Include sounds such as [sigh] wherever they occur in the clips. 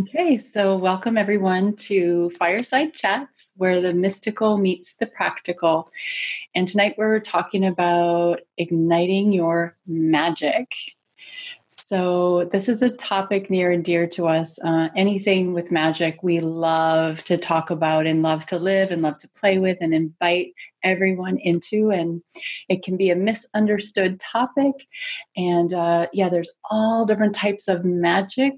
Okay, so welcome everyone to Fireside Chats, where the mystical meets the practical. And tonight we're talking about igniting your magic. So, this is a topic near and dear to us. Uh, anything with magic, we love to talk about and love to live and love to play with and invite everyone into. And it can be a misunderstood topic. And uh, yeah, there's all different types of magic.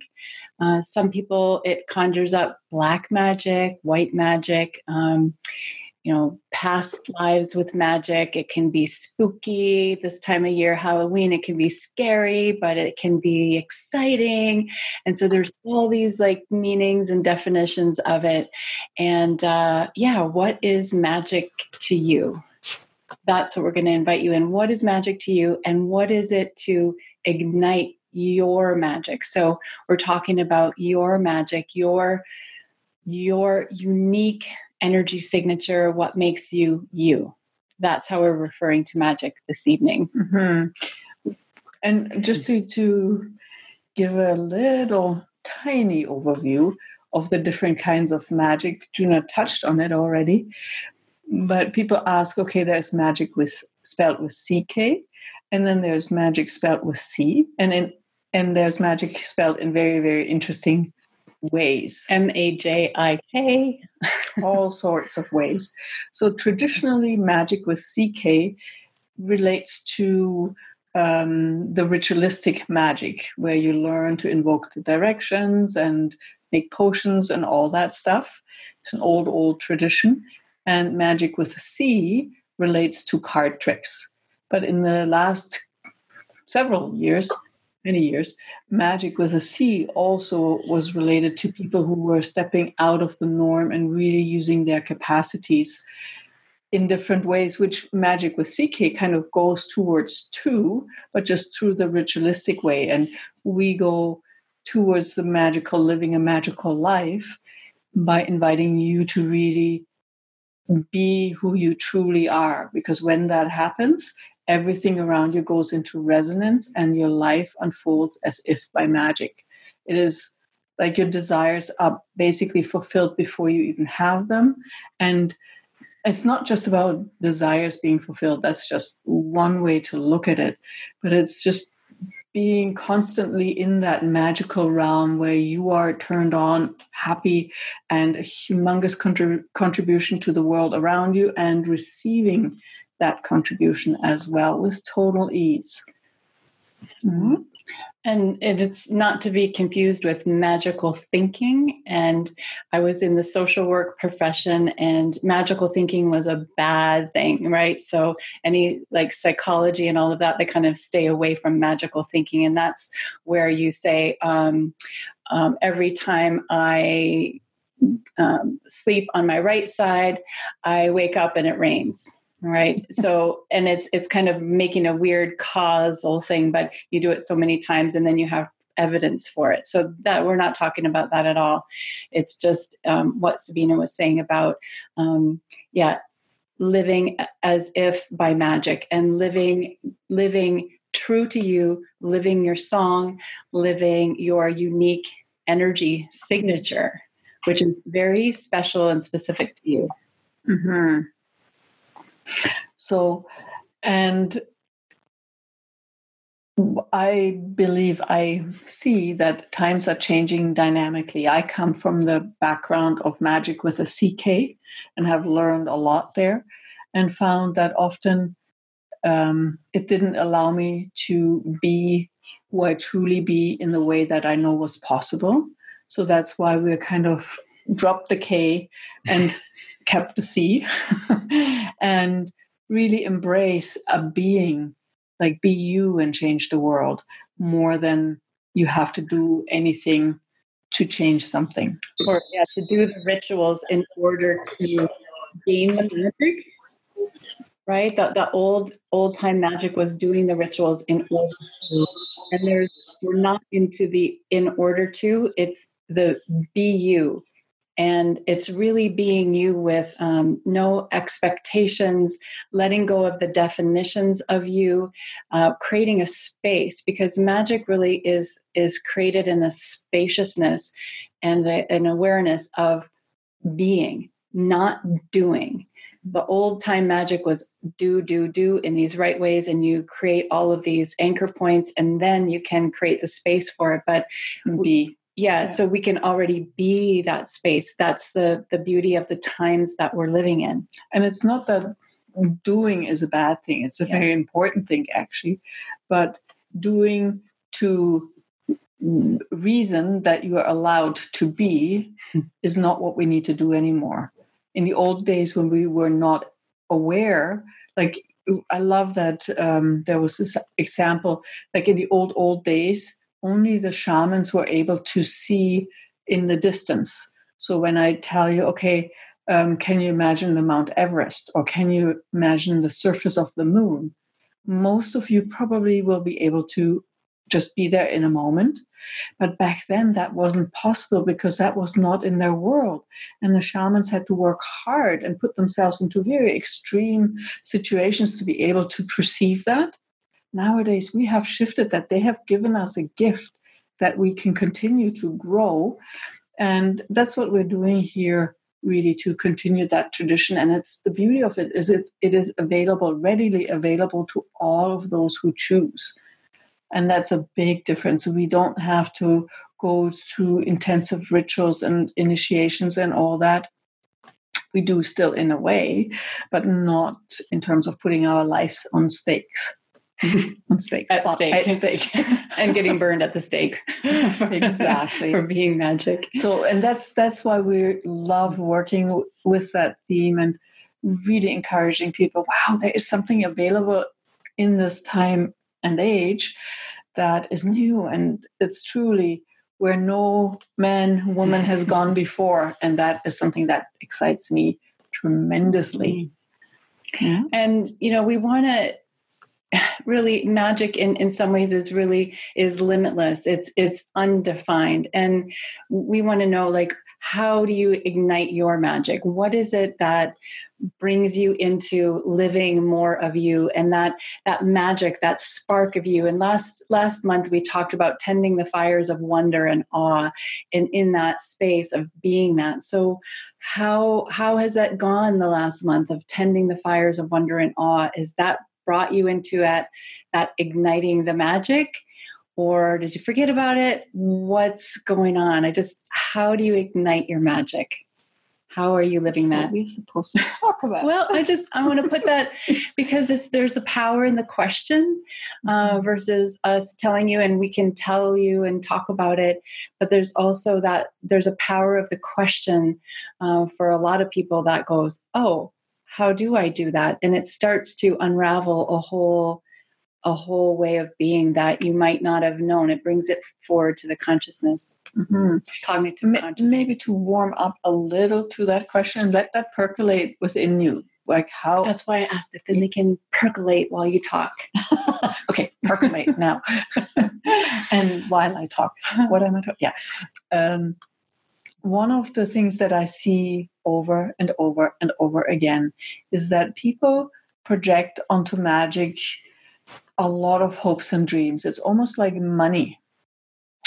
Uh, some people, it conjures up black magic, white magic. Um, you know, past lives with magic. It can be spooky this time of year, Halloween. It can be scary, but it can be exciting. And so there's all these like meanings and definitions of it. And uh, yeah, what is magic to you? That's what we're going to invite you in. What is magic to you? And what is it to ignite your magic? So we're talking about your magic, your your unique energy signature, what makes you you. That's how we're referring to magic this evening. Mm-hmm. And just to, to give a little tiny overview of the different kinds of magic, Juna touched on it already. But people ask, okay, there's magic with spelled with CK, and then there's magic spelled with C, and in, and there's magic spelled in very, very interesting ways. M A J I K. [laughs] All sorts of ways. So traditionally, magic with CK relates to um, the ritualistic magic, where you learn to invoke the directions and make potions and all that stuff. It's an old, old tradition. And magic with a C relates to card tricks. But in the last several years, many years, magic with a C also was related to people who were stepping out of the norm and really using their capacities in different ways, which magic with CK kind of goes towards too, but just through the ritualistic way. And we go towards the magical, living a magical life by inviting you to really be who you truly are. Because when that happens, everything around you goes into resonance and your life unfolds as if by magic. It is like your desires are basically fulfilled before you even have them. And it's not just about desires being fulfilled, that's just one way to look at it, but it's just being constantly in that magical realm where you are turned on, happy, and a humongous contrib- contribution to the world around you, and receiving that contribution as well with total ease. Mm-hmm. And it's not to be confused with magical thinking. And I was in the social work profession, and magical thinking was a bad thing, right? So, any like psychology and all of that, they kind of stay away from magical thinking. And that's where you say, um, um, every time I um, sleep on my right side, I wake up and it rains right. So and it's it's kind of making a weird causal thing but you do it so many times and then you have evidence for it. So that we're not talking about that at all. It's just um, what sabina was saying about um, yeah living as if by magic and living living true to you living your song living your unique energy signature which is very special and specific to you. Mm-hmm. So, and I believe I see that times are changing dynamically. I come from the background of magic with a CK and have learned a lot there and found that often um, it didn't allow me to be who I truly be in the way that I know was possible. So that's why we're kind of dropped the K and [laughs] kept the C [laughs] and really embrace a being, like be you and change the world more than you have to do anything to change something. Or yeah, to do the rituals in order to gain the magic. Right? The, the old old time magic was doing the rituals in order to, and there's we're not into the in order to, it's the be you and it's really being you with um, no expectations letting go of the definitions of you uh, creating a space because magic really is is created in a spaciousness and a, an awareness of being, not doing. The old time magic was do, do, do in these right ways, and you create all of these anchor points, and then you can create the space for it. But be yeah, so we can already be that space. That's the the beauty of the times that we're living in. And it's not that doing is a bad thing. It's a yeah. very important thing actually. But doing to reason that you are allowed to be [laughs] is not what we need to do anymore. In the old days when we were not aware, like I love that um, there was this example, like in the old old days, only the shamans were able to see in the distance. So when I tell you, okay, um, can you imagine the Mount Everest or can you imagine the surface of the moon? Most of you probably will be able to just be there in a moment. But back then, that wasn't possible because that was not in their world. And the shamans had to work hard and put themselves into very extreme situations to be able to perceive that. Nowadays, we have shifted that. They have given us a gift that we can continue to grow. And that's what we're doing here really to continue that tradition and it's the beauty of it is it it is available readily available to all of those who choose and that's a big difference we don't have to go through intensive rituals and initiations and all that we do still in a way but not in terms of putting our lives on stakes [laughs] on stake at stake, at [laughs] stake. and getting burned at the stake. For, [laughs] exactly. For being magic. So and that's that's why we love working with that theme and really encouraging people wow there is something available in this time and age that is new and it's truly where no man woman has gone before. And that is something that excites me tremendously. Mm. Yeah. and you know we want to [sighs] really magic in, in some ways is really is limitless. It's it's undefined. And we want to know like how do you ignite your magic? What is it that brings you into living more of you and that that magic that spark of you? And last last month we talked about tending the fires of wonder and awe and in that space of being that. So how how has that gone the last month of tending the fires of wonder and awe? Is that brought you into at that igniting the magic or did you forget about it? What's going on? I just how do you ignite your magic? How are you living That's that? we're supposed to [laughs] talk about. Well i just i want to put that [laughs] because it's there's the power in the question uh, mm-hmm. versus us telling you and we can tell you and talk about it but there's also that there's a power of the question uh, for a lot of people that goes oh how do I do that? And it starts to unravel a whole a whole way of being that you might not have known. It brings it forward to the consciousness, mm-hmm. cognitive Ma- consciousness. Maybe to warm up a little to that question and let that percolate within you. Like how That's why I asked if then they can percolate while you talk. [laughs] okay, percolate now. [laughs] and while I talk, what am I talking? Yeah. Um, one of the things that I see over and over and over again is that people project onto magic a lot of hopes and dreams. It's almost like money.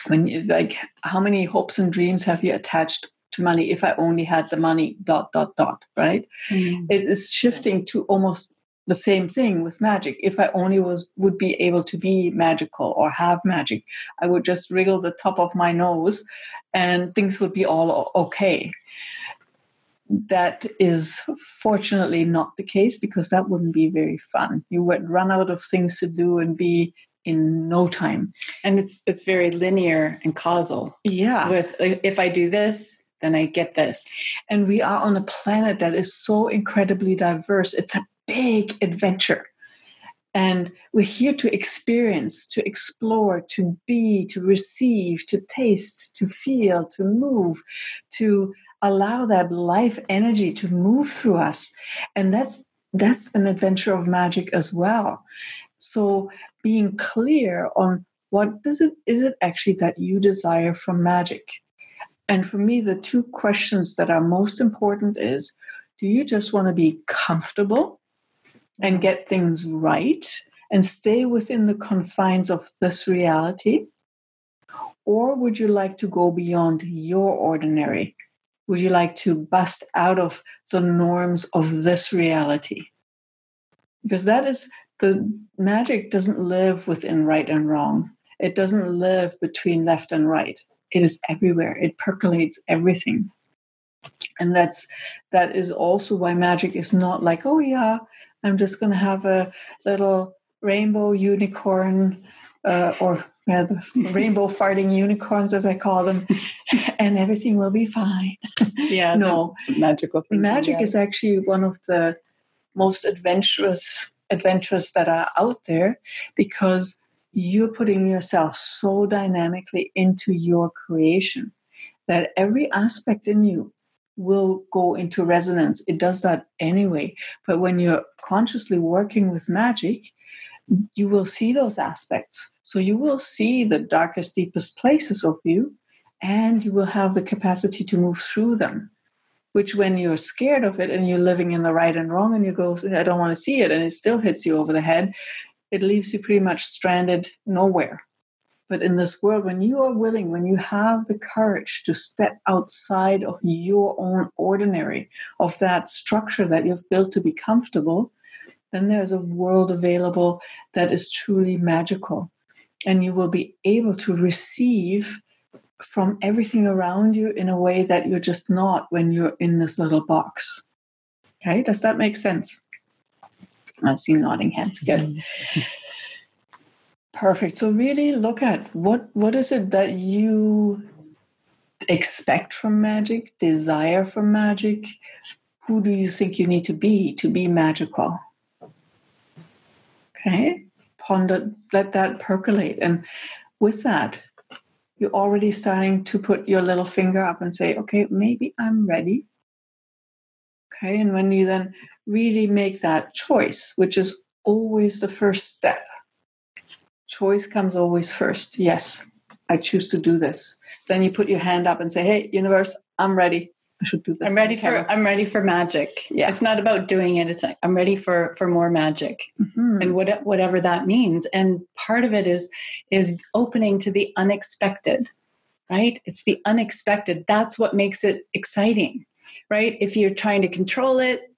When you like, how many hopes and dreams have you attached to money? If I only had the money, dot dot dot. Right? Mm. It is shifting to almost the same thing with magic. If I only was would be able to be magical or have magic, I would just wriggle the top of my nose, and things would be all okay that is fortunately not the case because that wouldn't be very fun. You would run out of things to do and be in no time. And it's it's very linear and causal. Yeah. With if I do this, then I get this. And we are on a planet that is so incredibly diverse. It's a big adventure. And we're here to experience, to explore, to be, to receive, to taste, to feel, to move, to allow that life energy to move through us. And that's that's an adventure of magic as well. So being clear on what is it is it actually that you desire from magic? And for me the two questions that are most important is do you just want to be comfortable and get things right and stay within the confines of this reality? Or would you like to go beyond your ordinary? Would you like to bust out of the norms of this reality? Because that is the magic doesn't live within right and wrong. It doesn't live between left and right. It is everywhere. It percolates everything. And that's that is also why magic is not like, oh yeah, I'm just gonna have a little rainbow unicorn uh, or yeah, the rainbow farting unicorns, as I call them, [laughs] and everything will be fine. [laughs] Yeah, no, magical. Thinking, magic yeah. is actually one of the most adventurous adventures that are out there because you're putting yourself so dynamically into your creation that every aspect in you will go into resonance. It does that anyway. But when you're consciously working with magic, you will see those aspects. So you will see the darkest, deepest places of you, and you will have the capacity to move through them. Which, when you're scared of it and you're living in the right and wrong, and you go, I don't want to see it, and it still hits you over the head, it leaves you pretty much stranded nowhere. But in this world, when you are willing, when you have the courage to step outside of your own ordinary, of that structure that you've built to be comfortable, then there's a world available that is truly magical. And you will be able to receive from everything around you in a way that you're just not when you're in this little box. Okay, does that make sense? I see nodding heads. Good. Mm-hmm. Perfect. So really look at what what is it that you expect from magic, desire from magic? Who do you think you need to be to be magical? Okay. Ponder, let that percolate. And with that, you're already starting to put your little finger up and say, okay, maybe I'm ready. Okay. And when you then really make that choice, which is always the first step, choice comes always first. Yes, I choose to do this. Then you put your hand up and say, hey, universe, I'm ready. I should do this. I'm ready for I'm ready for magic. Yeah. It's not about doing it. It's like I'm ready for for more magic. Mhm. and what, whatever that means and part of it is is opening to the unexpected right it's the unexpected that's what makes it exciting right if you're trying to control it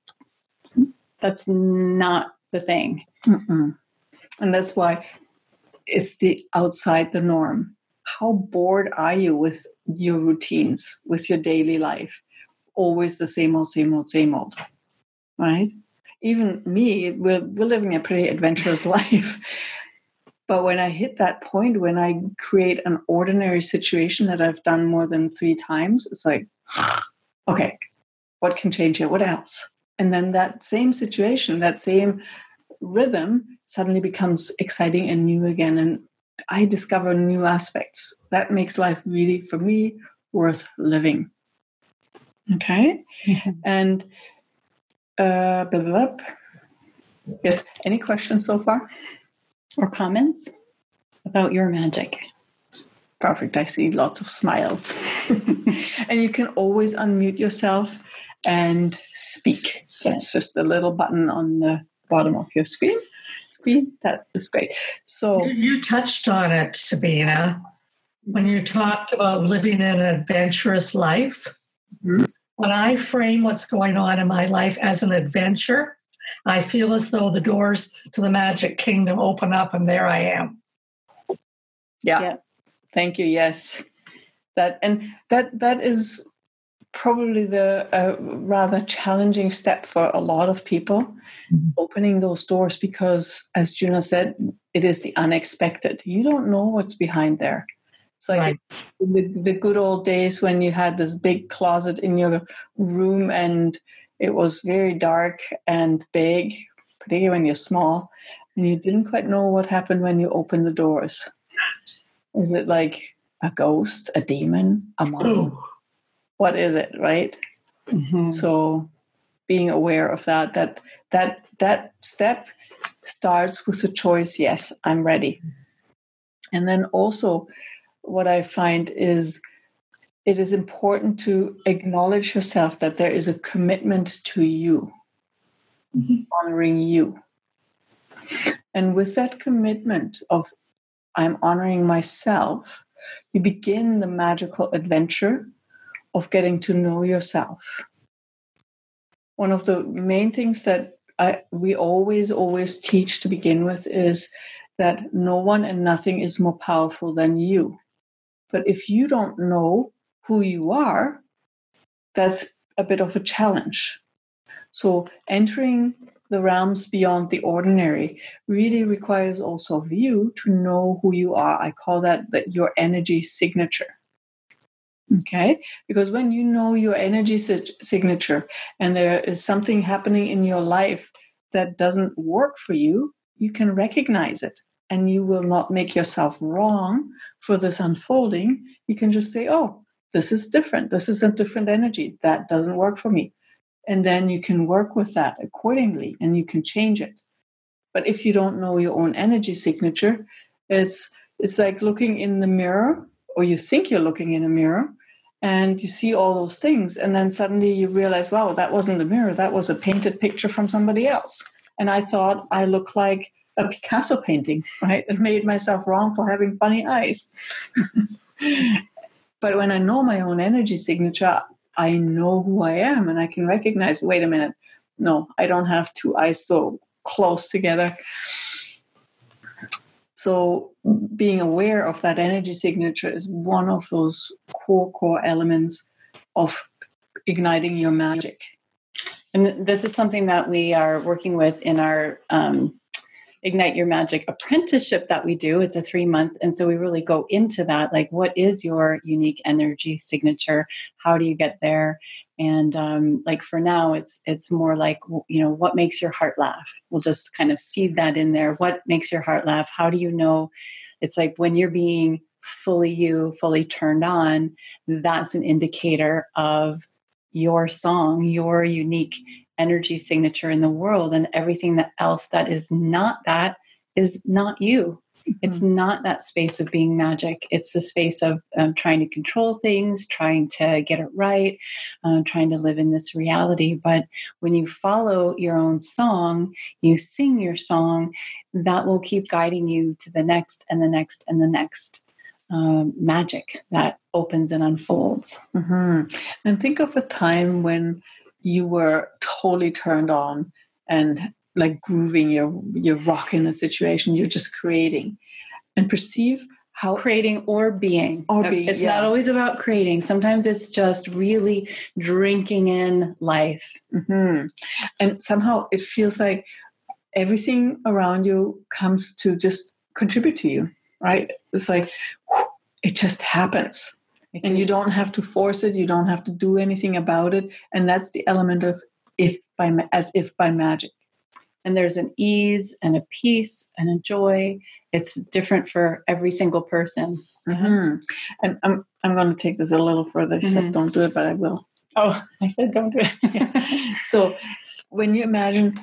that's not the thing Mm-mm. And that's why it's the outside the norm. How bored are you with your routines, with your daily life? Always the same old, same old, same old, right? Even me, we're, we're living a pretty adventurous [laughs] life. But when I hit that point, when I create an ordinary situation that I've done more than three times, it's like, [sighs] okay, what can change here? What else? And then that same situation, that same rhythm suddenly becomes exciting and new again. And I discover new aspects. That makes life really, for me, worth living. Okay. And uh, blah, blah, blah. yes, any questions so far? or comments about your magic Perfect. I see lots of smiles. [laughs] and you can always unmute yourself and speak. That's just a little button on the bottom of your screen. Screen. That is great. So, You touched on it, Sabina, when you talked about living an adventurous life. Mhm. When I frame what's going on in my life as an adventure, I feel as though the doors to the magic kingdom open up and there I am. yeah. Yeah. Thank you. Yes. That and that that is probably the uh, rather challenging step for a lot of people Mhm. opening those doors because as Juna said it is the unexpected you don't know what's behind there it's like Right. the, the good old days when you had this big closet in your room and it was very dark and big particularly when you're small and you didn't quite know what happened when you opened the doors. Is it like a ghost a demon a monster what is it right? Mhm. so being aware of that that that that step starts with the choice yes i'm ready. And then also what i find is it is important to acknowledge yourself that there is a commitment to you Mhm. honoring you and with that commitment of i'm honoring myself you begin the magical adventure of getting to know yourself. One of the main things that I, we always, always teach to begin with is that no one and nothing is more powerful than you. But if you don't know who you are, that's a bit of a challenge. So entering the realms beyond the ordinary really requires also of you to know who you are. I call that, that your energy signature. Okay, because when you know your energy signature and there is something happening in your life that doesn't work for you, you can recognize it and you will not make yourself wrong for this unfolding. You can just say, oh, this is different. This is a different energy. That doesn't work for me. And then you can work with that accordingly and you can change it. But if you don't know your own energy signature, it's it's like looking in the mirror or you think you're looking in a mirror and you see all those things and then suddenly you realize wow that wasn't the mirror that was a painted picture from somebody else and i thought i look like a picasso painting right and made myself wrong for having funny eyes [laughs] But when I know my own energy signature, I know who I am and I can recognize wait a minute, no, I don't have two eyes so close together. So, being aware of that energy signature is one of those core, core elements of igniting your magic. And this is something that we are working with in our um, Ignite Your Magic apprenticeship that we do. It's a three month. And so we really go into that like, what is your unique energy signature? How do you get there? And um, like for now, it's it's more like you know what makes your heart laugh. We'll just kind of seed that in there. What makes your heart laugh? How do you know? It's like when you're being fully you, fully turned on. That's an indicator of your song, your unique energy signature in the world and everything that else that is not that is not you it's mm-hmm. not that space of being magic it's the space of um, trying to control things trying to get it right uh, trying to live in this reality but when you follow your own song you sing your song that will keep guiding you to the next and the next and the next um, magic that opens and unfolds mm-hmm. and think of a time when you were totally turned on and like grooving you're you're rocking the situation you're just creating. And perceive how creating or being. Or being it's yeah. not always about creating. Sometimes it's just really drinking in life. Mm-hmm. and somehow it feels like everything around you comes to just contribute to you right? It's like it just happens and you don't have to force it you don't have to do anything about it and that's the element of if by as if by magic. And there's an ease and a peace and a joy. It's different for every single person. Mm-hmm. and i'm i'm going to take this a little further mm-hmm. said don't do it but i will. Oh i said don't do it. [laughs] So when you imagine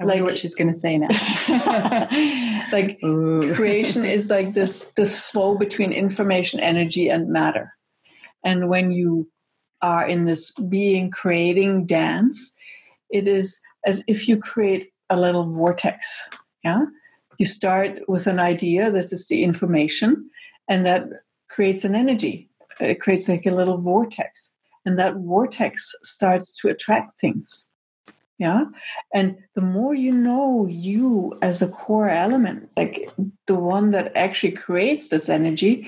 I like what she's going to say now. [laughs] like Ooh. [laughs] creation is like this this flow between information, energy, and matter. And when you are in this being creating dance, it is as if you create a little vortex. Yeah, you start with an idea. This is the information, and that creates an energy. It creates like a little vortex, and that vortex starts to attract things yeah? And the more you know you as a core element like the one that actually creates this energy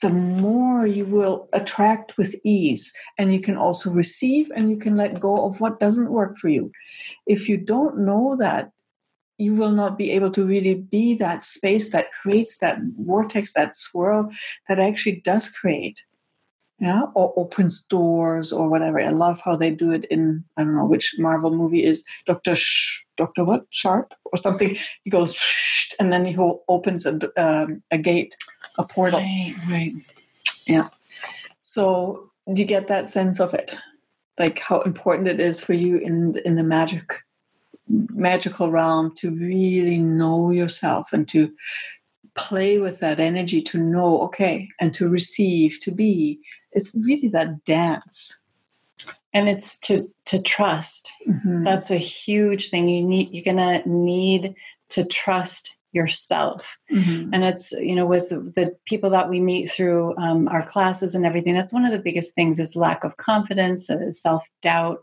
the more you will attract with ease. And you can also receive and you can let go of what doesn't work for you. If you don't know that you will not be able to really be that space that creates that vortex that swirl that actually does create yeah, or opens doors or whatever. I love how they do it in I don't know which Marvel movie is Doctor Sh- Doctor what Sharp or something. He goes and then he opens a um, a gate, a portal. Right, right. Yeah. So you get that sense of it, like how important it is for you in in the magic magical realm to really know yourself and to play with that energy to know okay and to receive to be it's really that dance. And it's to to trust. Mm-hmm. that's a huge thing. You need you're gonna need to trust yourself mm-hmm. and it's you know with the people that we meet through um, our classes and everything that's one of the biggest things is lack of confidence uh, self-doubt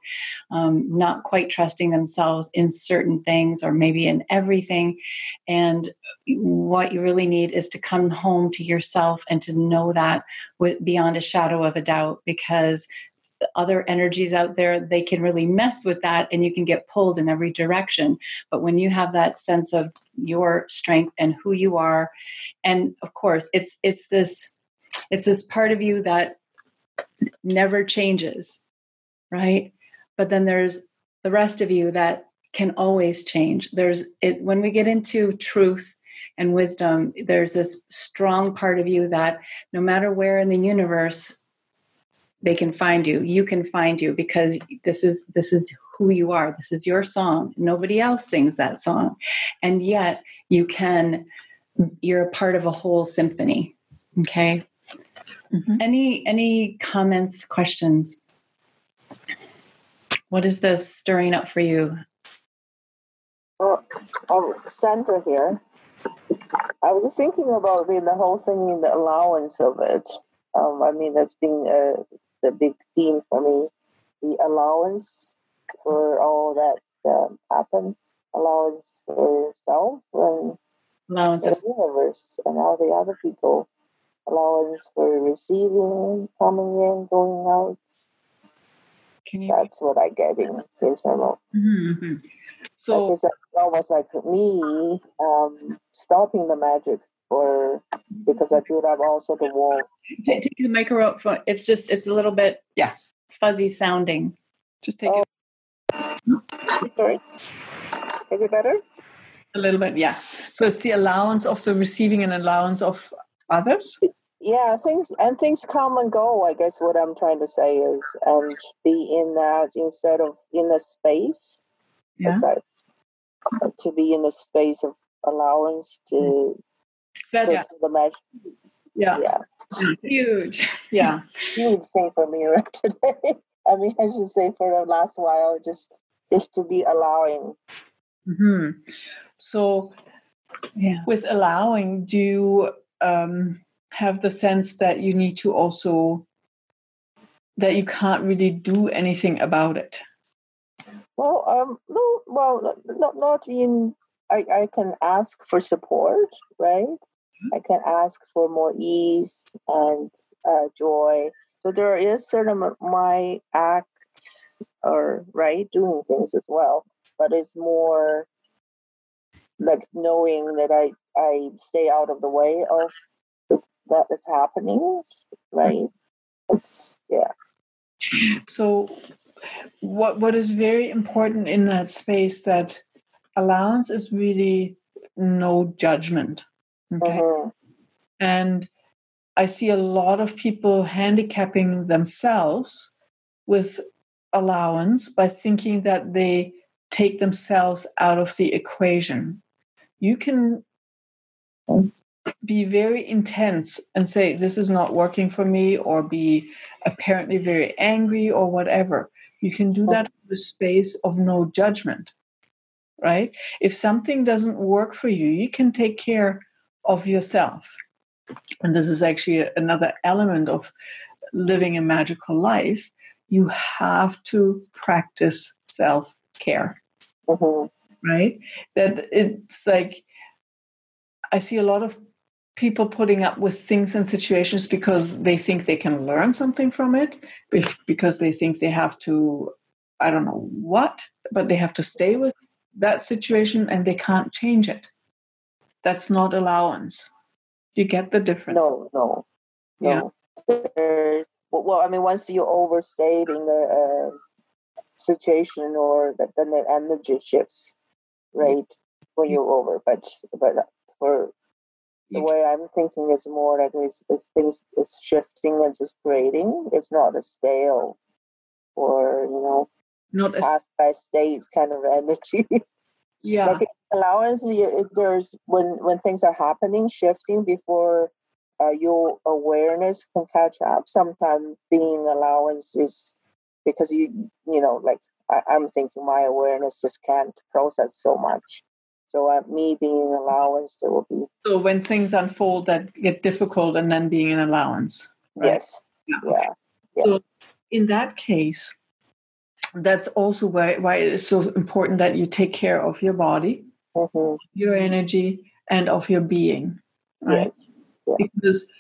um, not quite trusting themselves in certain things or maybe in everything and what you really need is to come home to yourself and to know that with beyond a shadow of a doubt because other energies out there they can really mess with that and you can get pulled in every direction. But when you have that sense of your strength and who you are and of course it's it's this it's this part of you that never changes right? But then there's the rest of you that can always change. There's it when we get into truth and wisdom there's this strong part of you that no matter where in the universe they can find you you can find you because this is this is who you are. This is your song. Nobody else sings that song. And yet you can you're a part of a whole symphony okay? Mm-hmm. any any comments questions? What is this stirring up for you? Well um, Sandra here. I was just thinking about the, the whole thing in the allowance of it. Um, I mean, that's been uh, the big theme for me. The allowance for all that um, happened, allowance for self and allowance for the universe and all the other people, allowance for receiving, coming in, going out. Can you... That's what I get in, in terms. Mm-hmm. So it's almost like me um, stopping the magic or because I built up also the wall. Take, take the microphone. It's just it's a little bit yeah fuzzy sounding. Just take oh. it. Sorry. Is it better? A little bit, yeah. So it's the allowance of the receiving and allowance of others. Yeah, things and things come and go. I guess what I'm trying to say is, and be in that instead of in the space. Yeah. Aside, to be in the space of allowance to that's yeah. the magic. Yeah. Yeah. Huge. Yeah. [laughs] Huge thing for me [laughs] right today. I mean, I should say for the last while, just just to be allowing. Hmm. So, yeah. with allowing, do you um, have the sense that you need to also that you can't really do anything about it? Well, um, no, well, not not in. I, I can ask for support, right? I can ask for more ease and uh, joy. So there is certain my acts or right doing things as well, but it's more like knowing that I I stay out of the way of that is happening, right? It's, yeah. So, what what is very important in that space that allowance is really no judgment Okay. Mm-hmm. And I see a lot of people handicapping themselves with allowance by thinking that they take themselves out of the equation. You can be very intense and say, This is not working for me, or be apparently very angry or whatever. You can do that in the space of no judgment, right? If something doesn't work for you, you can take care of yourself. And this is actually another element of living a magical life. You have to practice self care. Mm-hmm. Right? That it's like, I see a lot of people putting up with things and situations because they think they can learn something from it, because they think they have to, I don't know what, but they have to stay with that situation and they can't change it. That's not allowance. You get the difference. No, no, no. Yeah. Well, I mean, once you overstayed in the uh, situation, or that, then the energy shifts, right? When you're over, but but for the way I'm thinking is more like it's, it's things it's shifting and just grading. It's not a stale or you know not past by state kind of [laughs] energy. Yeah. Like allowance, there's when when things are happening, shifting before uh, your awareness can catch up. Sometimes being allowance is because you you know like I, am thinking my awareness just can't process so much. So uh, me being allowance, there will be. So when things unfold that get difficult, and then being an allowance. Right? Yes. Yeah. Yeah. Yeah. So in that case, that's also why why it is so important that you take care of your body, hmm your energy, and of your being. Right. Yes. because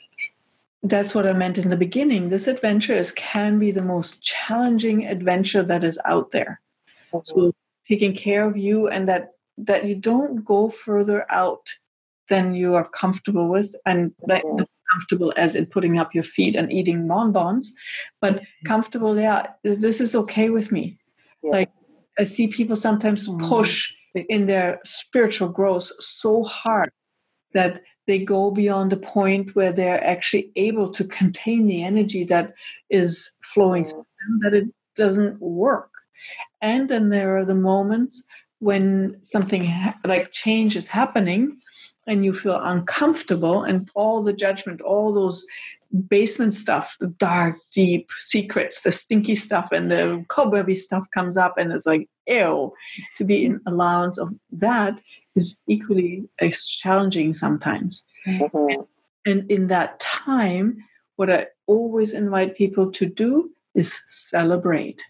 that's what I meant in the beginning. This adventure is, can be the most challenging adventure that is out there. Mhm. So taking care of you and that that you don't go further out than you are comfortable with, and like, Mhm. not comfortable as in putting up your feet and eating bonbons, but comfortable. Yeah, this is okay with me. Yeah. Like I see people sometimes Mhm. push in their spiritual growth so hard that they go beyond the point where they're actually able to contain the energy that is flowing through mm. them, that it doesn't work. And then there are the moments when something ha- like change is happening and you feel uncomfortable and all the judgment, all those basement stuff, the dark, deep secrets, the stinky stuff and the cobwebby stuff comes up and it's like, ew. To be in allowance of that is equally as challenging sometimes. Mhm. And in that time, what I always invite people to do is celebrate.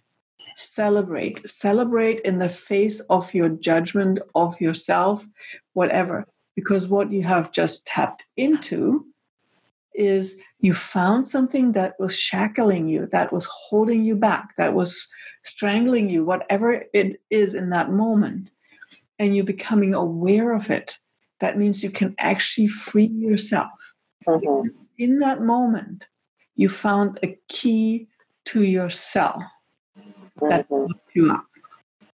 Celebrate. Celebrate in the face of your judgment of yourself, whatever. Because what you have just tapped into is you found something that was shackling you, that was holding you back, that was strangling you, whatever it is in that moment. And you're becoming aware of it. That means you can actually free yourself Mhm. in that moment, you found a key to yourself that Mhm. hooked you up.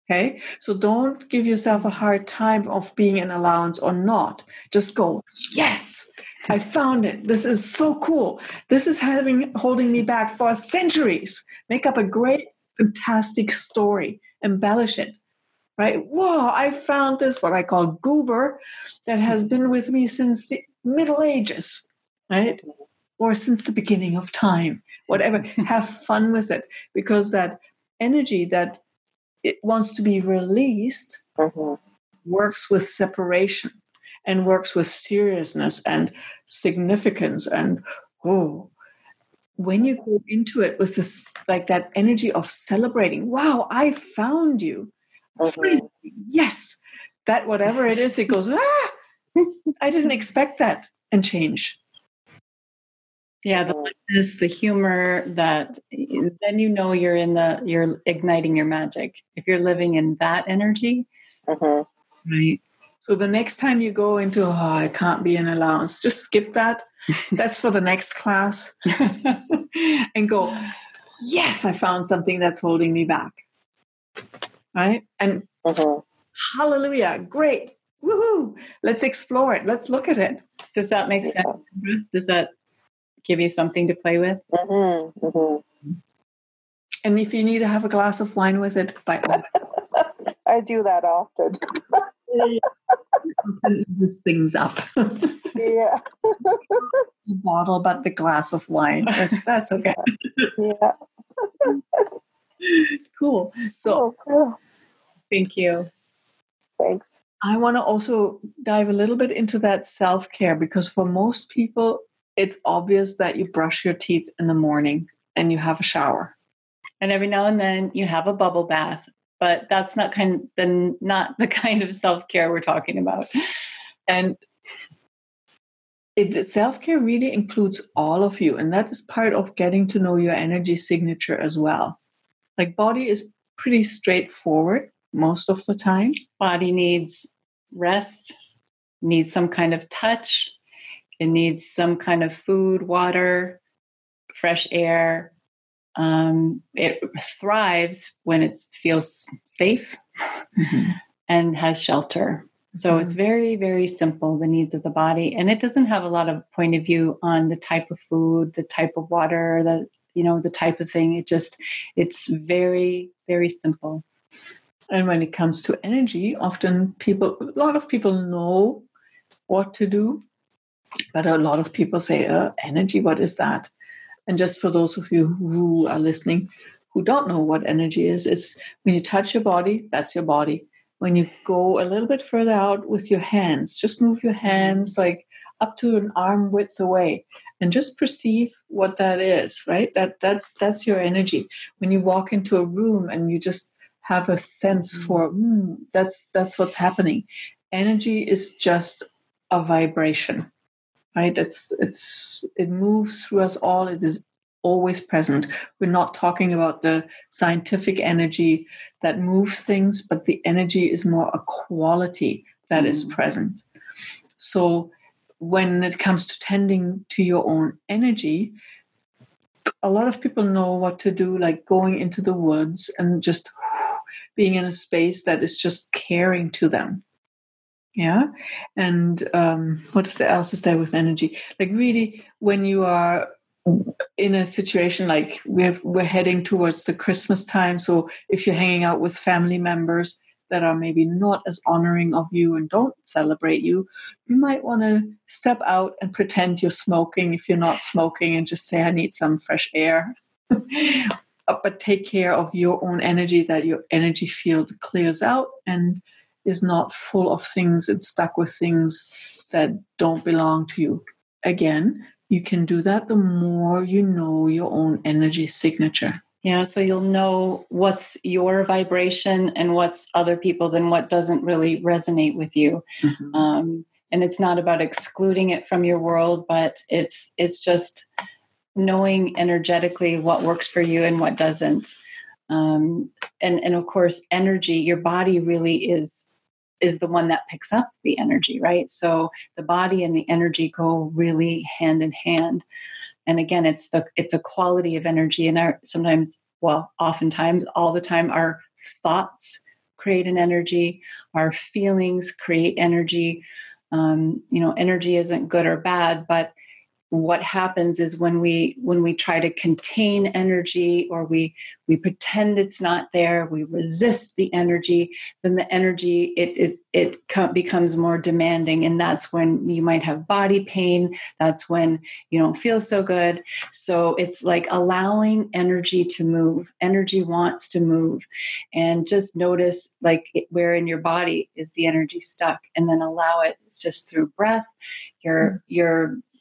Okay, so don't give yourself a hard time of being an allowance or not. Just go, yes, I found it. This is so cool. This is having holding me back for centuries. Make up a great, fantastic story, embellish it. Right? Whoa, I found this, what I call goober, that has been with me since the Middle Ages right? Or since the beginning of time, whatever. [laughs] Have fun with it because that energy that it wants to be released Mhm. works with separation and works with seriousness and significance and oh when you go into it with this like that energy of celebrating wow i found you Mhm. Yes that whatever it is it goes ah i didn't expect that and change Yeah, the Mhm. lightness, the humor, that then you know you're in the you're igniting your magic. If you're living in that energy, Mhm. right? So the next time you go into, oh, I can't be an allowance, just skip that. [laughs] That's for the next class [laughs] and go, yes, I found something that's holding me back. Right? And Mhm. hallelujah, great. Woohoo. Let's explore it. Let's look at it. Does that make sense? Sandra? Does that give you something to play with? Mhm. Mhm. And if you need to have a glass of wine with it, by all [laughs] I do that often. Means, eases things up. Yeah. [laughs] the bottle, but the glass of wine. That's, that's okay. [laughs] Yeah. Cool. So Oh, cool. Thank you. Thanks. I want to also dive a little bit into that self care because for most people, it's obvious that you brush your teeth in the morning and you have a shower. And every now and then you have a bubble bath, but that's not kind the not the kind of self care we're talking about. And it, self care really includes all of you. And that is part of getting to know your energy signature as well. Like, body is pretty straightforward most of the time. Body needs rest, needs some kind of touch, it needs some kind of food, water, fresh air. Um, it thrives when it feels safe and has shelter. So it's very, very simple, the needs of the body. And it doesn't have a lot of point of view on the type of food, the type of water, the you know, the type of thing. It just it's very, very simple. And when it comes to energy, often people, a lot of people know what to do, but a lot of people say, uh, energy, what is that? And just for those of you who are listening who don't know what energy is, it's when you touch your body, that's your body. when you go a little bit further out with your hands, just move your hands like up to an arm width away and just perceive what that is, right? That that's that's your energy. When you walk into a room and you just have a sense mm. for mm, that's that's what's happening. Energy is just a vibration, right? It's it's it moves through us all. It is always present. We're not talking about the scientific energy that moves things, but the energy is more a quality that mm. is present. So when it comes to tending to your own energy, a lot of people know what to do, like going into the woods and just being in a space that is just caring to them. Yeah. And um, what else is there with energy? Like, really, when you are in a situation like we're, we're heading towards the Christmas time, so if you're hanging out with family members, that are maybe not as honoring of you and don't celebrate you, you might want to step out and pretend you're smoking if you're not smoking and just say, I need some fresh air. [laughs] but take care of your own energy, that your energy field clears out and is not full of things and stuck with things that don't belong to you. Again, you can do that the more you know your own energy signature. Yeah, so you'll know what's your vibration and what's other people's and what doesn't really resonate with you. Mm-hmm. Um, and it's not about excluding it from your world, but it's it's just knowing energetically what works for you and what doesn't. Um, and and of course, energy. Your body really is is the one that picks up the energy, right? So the body and the energy go really hand in hand. And again it's the it's a quality of energy. And our sometimes well oftentimes all the time our thoughts create an energy our feelings create energy. Um, you know energy isn't good or bad but what happens is when we when we try to contain energy or we we pretend it's not there we resist the energy then the energy it it it becomes more demanding. And that's when you might have body pain. That's when you don't feel so good. So it's like allowing energy to move. Energy wants to move. And just notice like where in your body is the energy stuck. And then allow it it's just through breath. You're mm.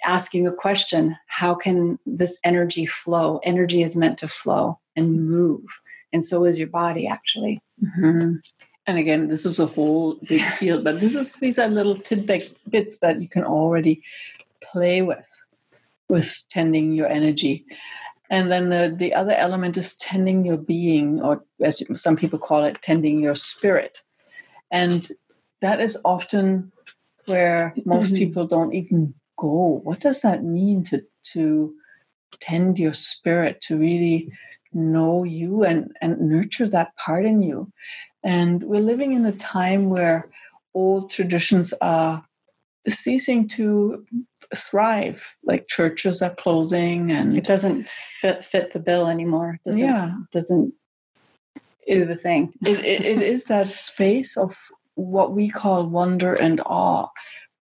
Asking a question how can this energy flow energy is meant to flow and move and so is your body actually mm-hmm. and again this is a whole big field but this is these are little tidbits bits that you can already play with with tending your energy and then the, the other element is tending your being or as some people call it tending your spirit and that is often where most mm-hmm. people don't even go. What does that mean to to tend your spirit, to really know you and, and nurture that part in you? And we're living in a time where old traditions are ceasing to thrive. Like churches are closing and it doesn't fit fit the bill anymore. Doesn't, yeah. Doesn't do the thing. [laughs] it, it, it is that space of what we call wonder and awe,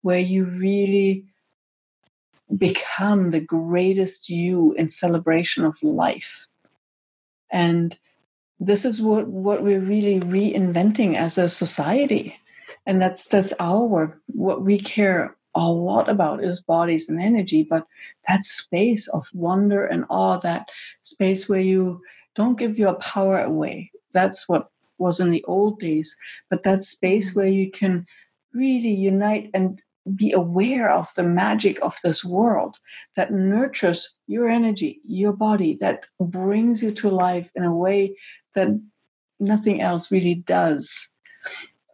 where you really become the greatest you in celebration of life. And this is what, what we're really reinventing as a society. And that's that's our work. What we care a lot about is bodies and energy, but that space of wonder and awe, that space where you don't give your power away. That's what was in the old days. But that space where you can really unite and be aware of the magic of this world that nurtures your energy, your body, that brings you to life in a way that nothing else really does.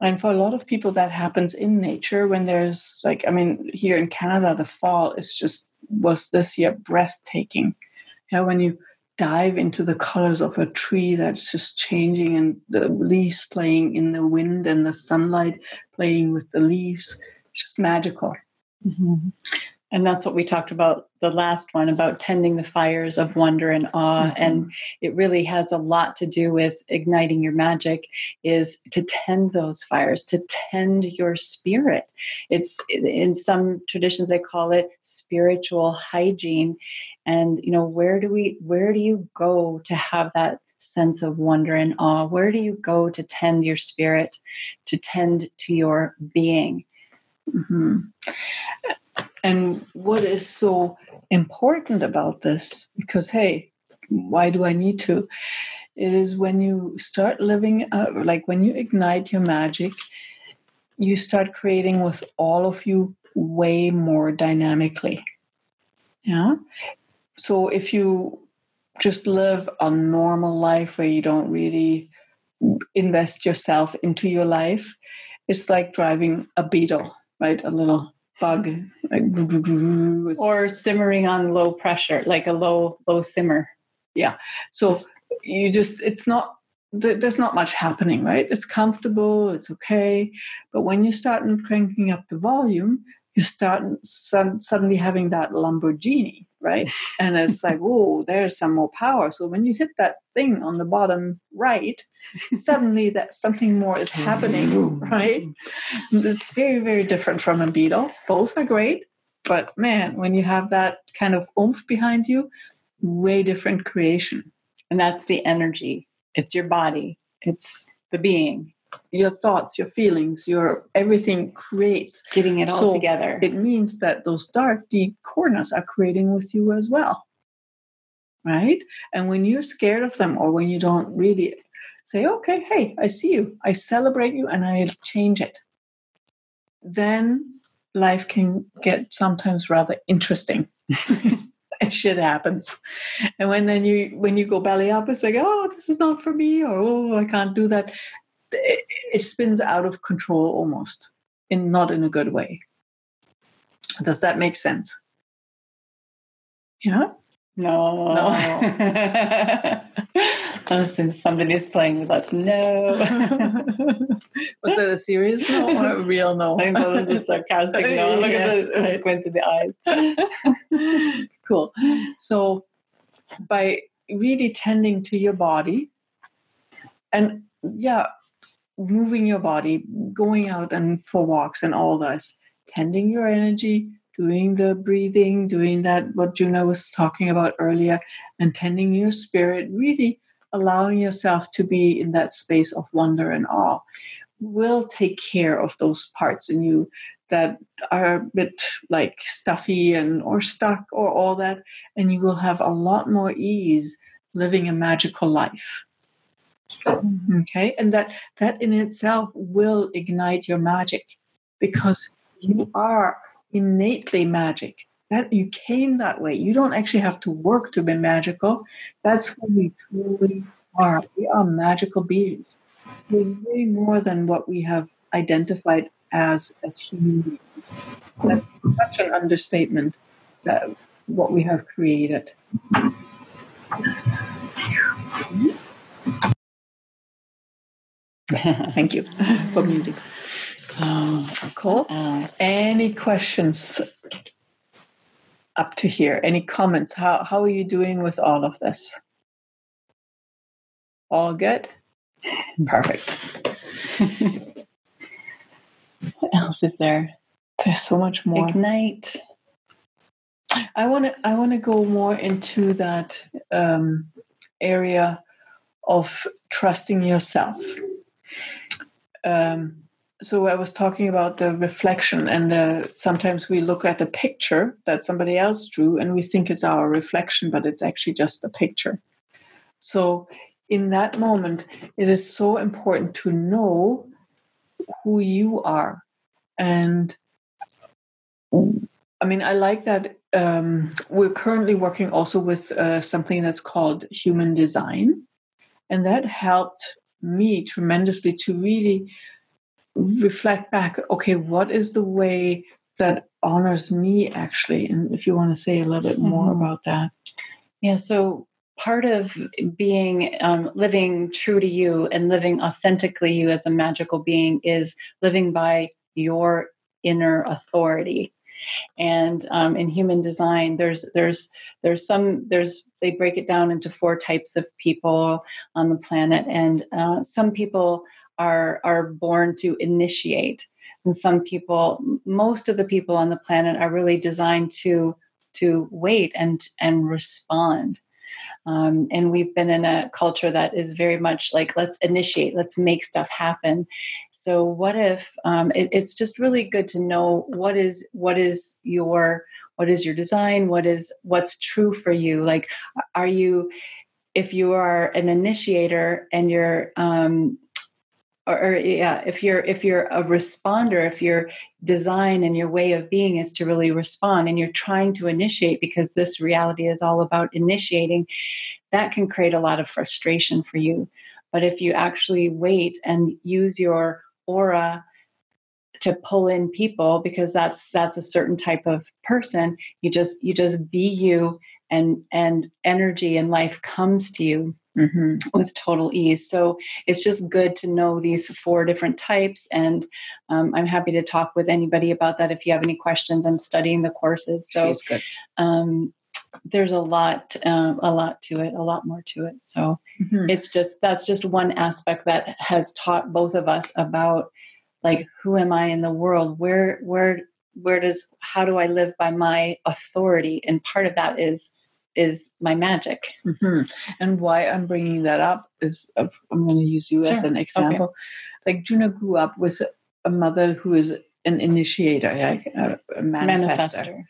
And for a lot of people, that happens in nature when there's like, I mean, here in Canada, the fall is just was this year breathtaking. Yeah, when you dive into the colors of a tree that's just changing and the leaves playing in the wind and the sunlight playing with the leaves just magical. Mm-hmm. And that's what we talked about the last one about tending the fires of wonder and awe. Mm-hmm. And it really has a lot to do with igniting your magic, is to tend those fires, to tend your spirit. It's in some traditions they call it spiritual hygiene. And you know, where do we where do you go to have that sense of wonder and awe? Where do you go to tend your spirit, to tend to your being? Mm-hmm. And what is so important about this? Because, hey, why do I need to? It is when you start living, uh, like when you ignite your magic, you start creating with all of you way more dynamically. Yeah. So if you just live a normal life where you don't really invest yourself into your life, it's like driving a beetle, right? A little oh. bug, like, or simmering on low pressure, like a low low simmer. Yeah. So you just it's not there's not much happening, right? It's comfortable, it's okay. But when you start cranking up the volume, you start suddenly having that Lamborghini, right? [laughs] And it's like, oh, there's some more power. So when you hit that thing on the bottom right, suddenly that something more is happening, [laughs] right? It's very, very different from a beetle. Both are great, but man, when you have that kind of oomph behind you, way different creation. And that's the energy. It's your body. It's the being your thoughts, your feelings, your everything creates. Getting it all so together. It means that those dark, deep corners are creating with you as well. Right? And when you're scared of them or when you don't really say, okay, hey, I see you, I celebrate you, and I change it, then life can get sometimes rather interesting. [laughs] [laughs] and shit happens. And when then you when you go belly up, it's like, oh, this is not for me, or oh, I can't do that it spins out of control almost in not in a good way. Does that make sense? Yeah? No. No? [laughs] Since somebody is playing with us no. Was that a serious no or a real no? [laughs] I think that was a sarcastic no. [laughs] Look yes, at the right. squint to the eyes. Cool. So by really tending to your body and yeah moving your body, going out and for walks and all this, tending your energy, doing the breathing, doing that, what Juno was talking about earlier, and tending your spirit, really allowing yourself to be in that space of wonder and awe will take care of those parts in you that are a bit like stuffy and or stuck or all that and you will have a lot more ease living a magical life Mm-hmm. Okay, and that that in itself will ignite your magic because you mm-hmm. are innately magic. That you came that way. You don't actually have to work to be magical. That's who we truly are. We are magical beings. We're way more than what we have identified as as human beings. That's such an understatement that what we have created. Mm-hmm. [laughs] Thank you for muting. So cool. Uh, Any questions up to here? Any comments? How how are you doing with all of this? All good? Perfect. [laughs] what else is there? There's so much more. Ignite. I want to. I want to go more into that um, area of trusting yourself um, so I was talking about the reflection and the sometimes we look at a picture that somebody else drew and we think it's our reflection, but it's actually just a picture. So in that moment, it is so important to know who you are. And I mean, I like that um, we're currently working also with uh, something that's called human design. And that helped me tremendously to really reflect back okay what is the way that honors me actually? And if you want to say a little bit more mm-hmm. about that. Yeah so part of being um, living true to you and living authentically you as a magical being is living by your inner authority. And um, in human design there's there's there's some there's they break it down into four types of people on the planet and uh, some people are are born to initiate and some people most of the people on the planet are really designed to to wait and and respond Um, and we've been in a culture that is very much like, let's initiate, let's make stuff happen. So what if um, it, it's just really good to know what is what is your what is your design? What is what's true for you? Like are you if you are an initiator and you're um, or, or, yeah if you're if you're a responder if your design and your way of being is to really respond and you're trying to initiate because this reality is all about initiating that can create a lot of frustration for you. But if you actually wait and use your aura to pull in people because that's that's a certain type of person. You just you just be you and and energy and life comes to you mm-hmm. with total ease. So it's just good to know these four different types and um, i'm happy to talk with anybody about that if you have any questions. I'm studying the courses so um, there's a lot um, a lot to it a lot more to it. So mm-hmm. it's just that's just one aspect that has taught both of us about like who am i in the world where where where does how do i live by my authority and part of that is is my magic mm-hmm. and why i'm bringing that up is i'm going to use you sure. as an example okay. like juno grew up with a mother who is an initiator like a, a manifester, manifester.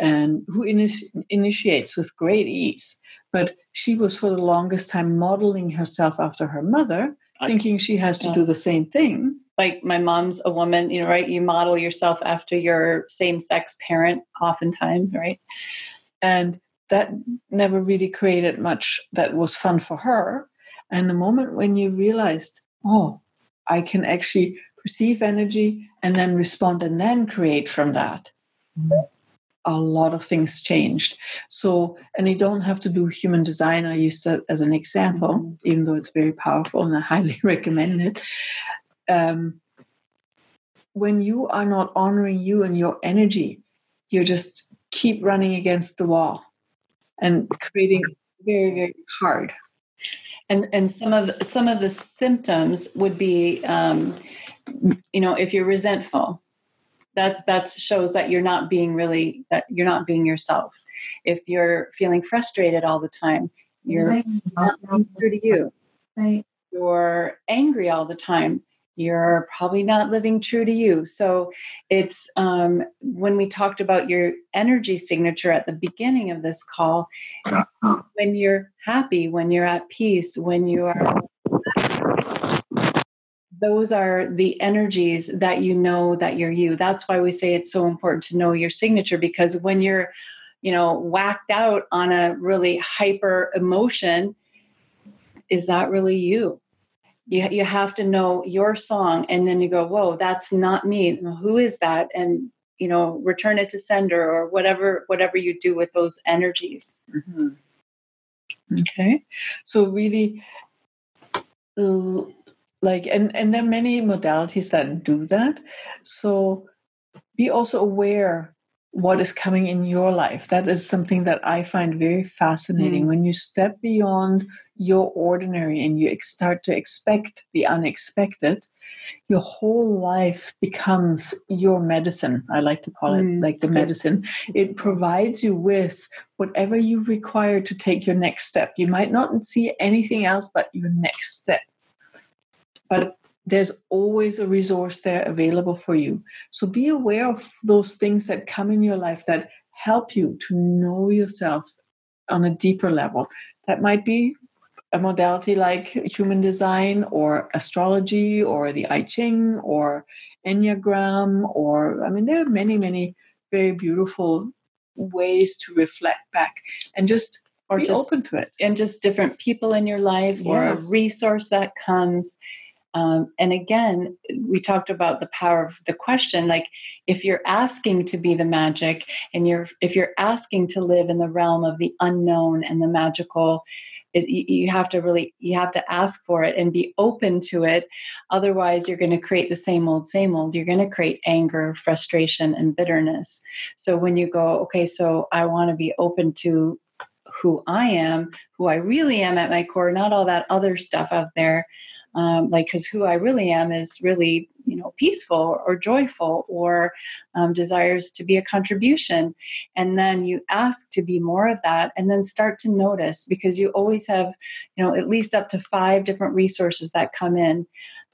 and who initi- initiates with great ease but she was for the longest time modeling herself after her mother thinking she has to do the same thing like my mom's a woman, you know, right? You model yourself after your same sex parent, oftentimes, right? And that never really created much that was fun for her. And the moment when you realized, oh, I can actually perceive energy and then respond and then create from that, a lot of things changed. So, and you don't have to do human design. I used that as an example, even though it's very powerful and I highly [laughs] recommend it um, when you are not honoring you and your energy, you just keep running against the wall and creating very very hard. And and some of some of the symptoms would be, um, you know, if you're resentful, that that shows that you're not being really that you're not being yourself. If you're feeling frustrated all the time, you're not being true to you. Right. You're angry all the time you're probably not living true to you. So it's um, when we talked about your energy signature at the beginning of this call, when you're happy, when you're at peace, when you are. Those are the energies that you know that you're you. That's why we say it's so important to know your signature because when you're, you know, whacked out on a really hyper emotion, is that really you? You, you have to know your song and then you go whoa that's not me. Who is that? And you know return it to sender or whatever whatever you do with those energies. Mm-hmm. okay. So really like and and there are many modalities that do that. So be also aware what is coming in your life. That is something that I find very fascinating. Mm. When you step beyond your ordinary and you start to expect the unexpected, your whole life becomes your medicine. I like to call it mm. like the medicine. It provides you with whatever you require to take your next step. You might not see anything else but your next step. But there's always a resource there available for you. So be aware of those things that come in your life that help you to know yourself on a deeper level. That might be a modality like human design or astrology or the I Ching or Enneagram, or I mean, there are many, many very beautiful ways to reflect back and just or be just, open to it. And just different people in your life yeah. or a resource that comes um, and again, we talked about the power of the question. Like, if you're asking to be the magic, and you're if you're asking to live in the realm of the unknown and the magical, is you have to really you have to ask for it and be open to it. Otherwise, you're going to create the same old, same old. You're going to create anger, frustration, and bitterness. So when you go, okay, so I want to be open to who I am, who I really am at my core, not all that other stuff out there um, like because who i really am is really you know peaceful or joyful or um, desires to be a contribution. And then you ask to be more of that and then start to notice because you always have you know at least up to five different resources that come in.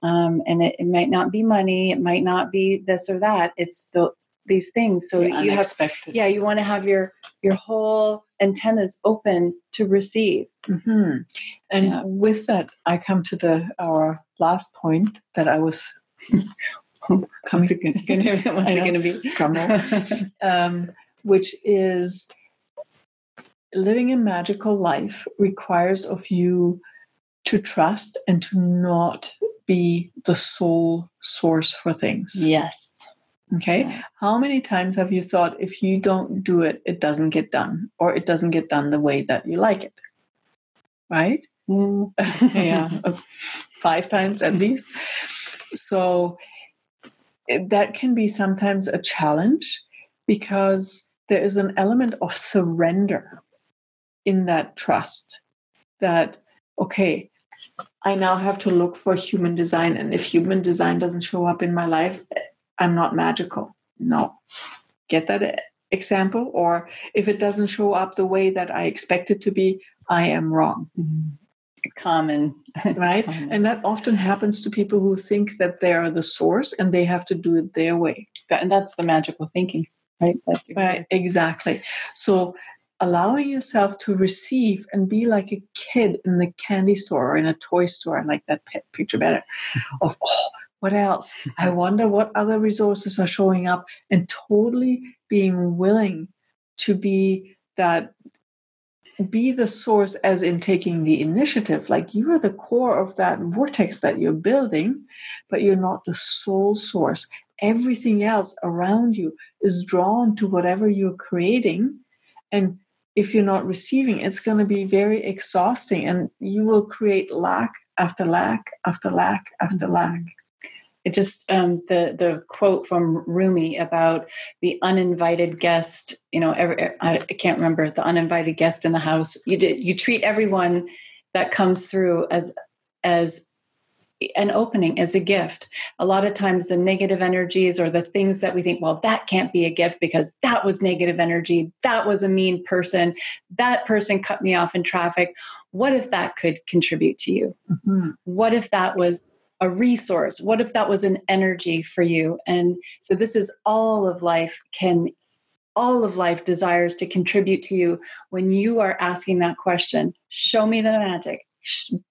Um, and it, it might not be money it might not be this or that. It's the these things so The you have yeah you want to have your your whole antennas open to receive Mhm. And Yeah. with that, I come to the our last point that I was [laughs] coming. what's it it gonna be Drum um, which is living a magical life requires of you to trust and to not be the sole source for things. yes Okay. How many times have you thought if you don't do it, it doesn't get done, or it doesn't get done the way that you like it? Right? [laughs] Mm. yeah, [laughs] five times at least. So that can be sometimes a challenge because there is an element of surrender in that trust that, okay, I now have to look for human design. And if human design doesn't show up in my life, I'm not magical. No. Get that example? Or if it doesn't show up the way that I expect it to be, I am wrong mm-hmm. common [laughs] right? Common. And that often happens to people who think that they are the source and they have to do it their way. That- and that's the magical thinking right that's Right, exactly. So allowing yourself to receive and be like a kid in the candy store or in a toy store, I like that picture better. [laughs] Of oh, what else? [laughs] I wonder what other resources are showing up and totally being willing to be that be the source as in taking the initiative. Like you are the core of that vortex that you're building but you're not the sole source. Everything else around you is drawn to whatever you're creating and if you're not receiving it's going to be very exhausting and you will create lack after lack after lack after mm-hmm. lack it just um, the the quote from Rumi about the uninvited guest. You know, every, I, can't remember the uninvited guest in the house. You did you treat everyone that comes through as as an opening as a gift. A lot of times, the negative energies or the things that we think, well, that can't be a gift because that was negative energy. That was a mean person. That person cut me off in traffic. What if that could contribute to you? Mhm. what if that was a resource what if that was an energy for you and so this is all of life can all of life desires to contribute to you when you are asking that question show me the magic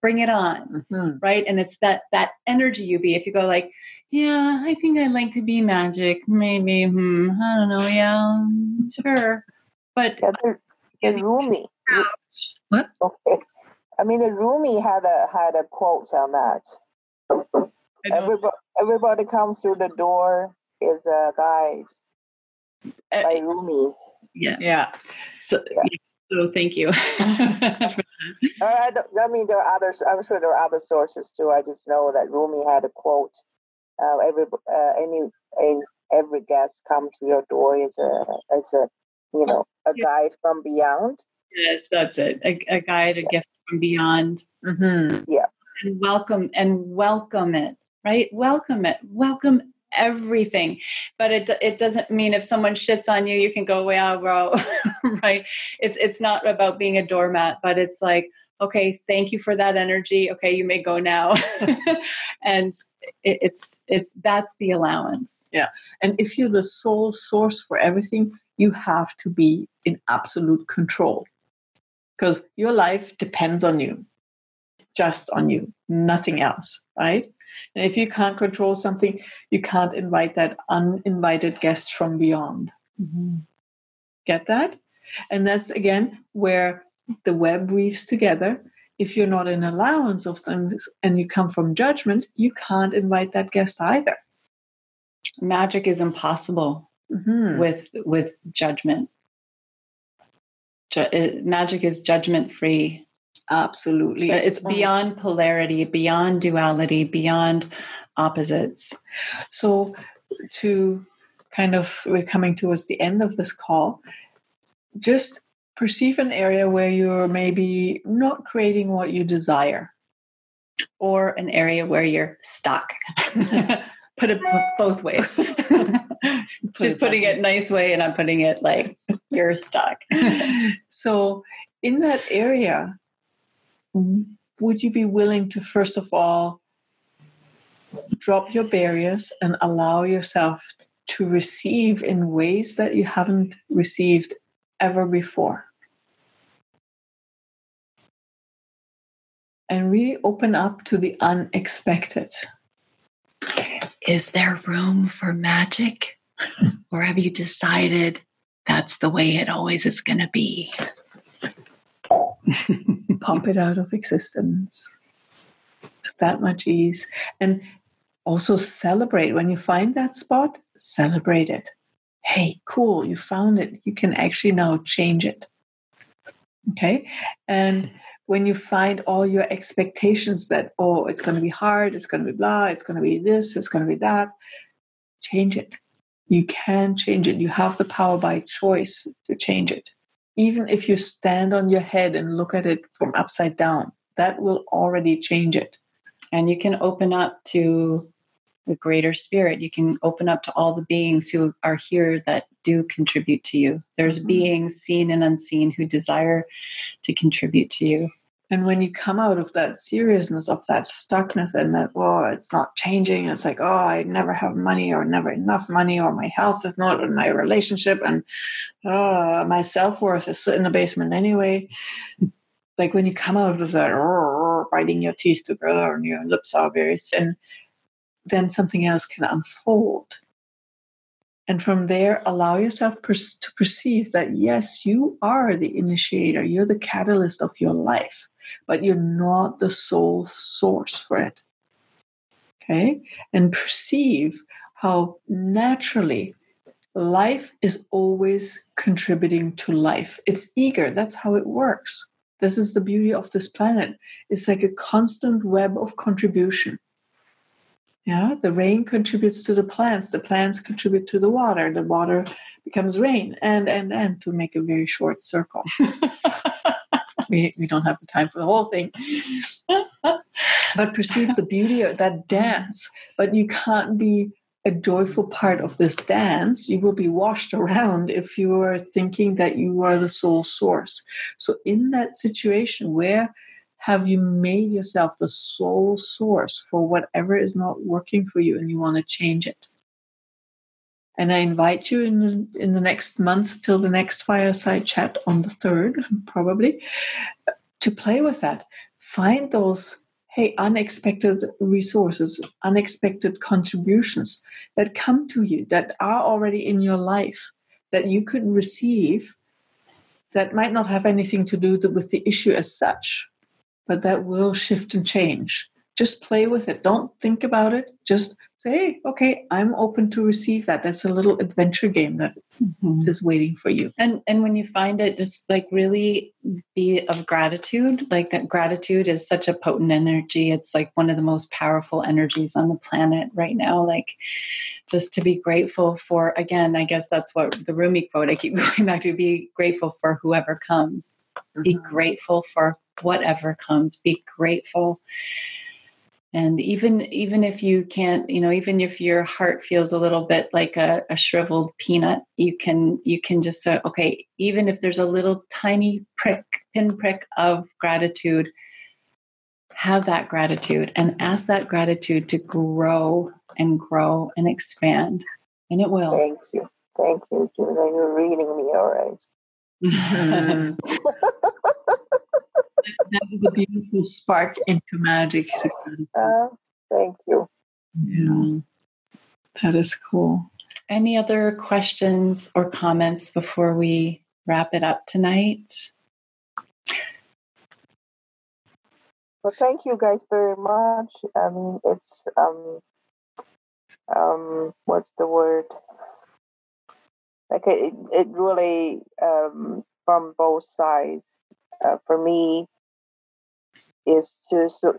bring it on Mhm. right and it's that that energy you be if you go like yeah i think i'd like to be magic maybe hmm i don't know yeah sure but Yeah, the Rumi. What? [laughs] Okay. I mean, the Rumi had a had a quote on that. I don't- Everybody, everybody comes through the door is a guide uh, by Rumi. yeah yeah so, Yeah. so thank you [laughs] Uh, I, I mean, there are others. I'm sure there are other sources too. I just know that Rumi had a quote. Uh, every uh, any in, every guest comes to your door is a is a you know a guide from beyond. Yes, that's it. A, a guide, a gift from beyond. Mhm. Yeah. And welcome and welcome it, right? Welcome it. Welcome everything. But it it doesn't mean if someone shits on you, you can go, wow, bro. [laughs] right. It's it's not about being a doormat, but it's like, okay, thank you for that energy. Okay, you may go now. [laughs] and it, it's it's that's the allowance. Yeah and if you're the sole source for everything, you have to be in absolute control because your life depends on you, just on you, nothing else, right? And if you can't control something, you can't invite that uninvited guest from beyond. Get that? And that's again where the web weaves together. If you're not in allowance of things and you come from judgment, you can't invite that guest either. Magic is impossible Mhm. with with judgment. Ju- magic is judgment free. Absolutely. It's beyond polarity, beyond duality, beyond opposites. So, to kind of, we're coming towards the end of this call, just perceive an area where you're maybe not creating what you desire. Or an area where you're stuck. [laughs] put it both ways. [laughs] She's putting it nice way, and I'm putting it like you're stuck. [laughs] so, in that area, would you be willing to first of all drop your barriers and allow yourself to receive in ways that you haven't received ever before? And really open up to the unexpected. Is there room for magic? [laughs] or have you decided that's the way it always is going to be? [laughs] Pop it out of existence with that much ease. And also celebrate when you find that spot, celebrate it. Hey, cool, you found it. You can actually now change it. Okay. And when you find all your expectations that, oh, it's going to be hard, it's going to be blah, it's going to be this, it's going to be that, change it. You can change it. You have the power by choice to change it. Even if you stand on your head and look at it from upside down, that will already change it. And you can open up to the greater spirit. You can open up to all the beings who are here that do contribute to you. There's mm-hmm. beings seen and unseen who desire to contribute to you. And when you come out of that seriousness of that stuckness and that, oh, it's not changing, it's like, oh, I never have money or never enough money or my health is not in my relationship and oh, my self worth is in the basement anyway. like when you come out of that, oh, biting your teeth together and your lips are very thin, then something else can unfold. And from there, allow yourself to perceive that yes, you are the initiator, you're the catalyst of your life, but you're not the sole source for it. Okay? And perceive how naturally life is always contributing to life. It's eager, that's how it works. This is the beauty of this planet. It's like a constant web of contribution. Yeah, the rain contributes to the plants, the plants contribute to the water, the water becomes rain, and and and to make a very short circle. [laughs] [laughs] we, we don't have the time for the whole thing. but perceive the beauty of that dance. But you can't be a joyful part of this dance. You will be washed around if you are thinking that you are the sole source. So, in that situation where have you made yourself the sole source for whatever is not working for you and you want to change it? And I invite you in the, in the next month till the next fireside chat on the 3rd, probably, to play with that. Find those, hey, unexpected resources, unexpected contributions that come to you, that are already in your life, that you could receive that might not have anything to do with the issue as such, but that will shift and change. Just play with it. Don't think about it. Just say, hey, okay, I'm open to receive that. That's a little adventure game that mm-hmm. is waiting for you. And and when you find it, just like really be of gratitude. Like that gratitude is such a potent energy. It's like one of the most powerful energies on the planet right now. Like just to be grateful for again, I guess that's what the Rumi quote I keep [laughs] going back to be grateful for whoever comes. Mm-hmm. Be grateful for whatever comes be grateful and even even if you can't you know even if your heart feels a little bit like a, a shriveled peanut you can you can just say okay even if there's a little tiny prick pinprick of gratitude have that gratitude and ask that gratitude to grow and grow and expand. And it will. Thank you. Thank you judah you're reading me all right. mm-hmm. [laughs] [laughs] that is a beautiful spark into magic. Uh, thank you. Yeah, that is cool. Any other questions or comments before we wrap it up tonight? Well, thank you guys very much. I mean, it's um, um, what's the word? Like it, it really um, from both sides. Uh, for me, is to so,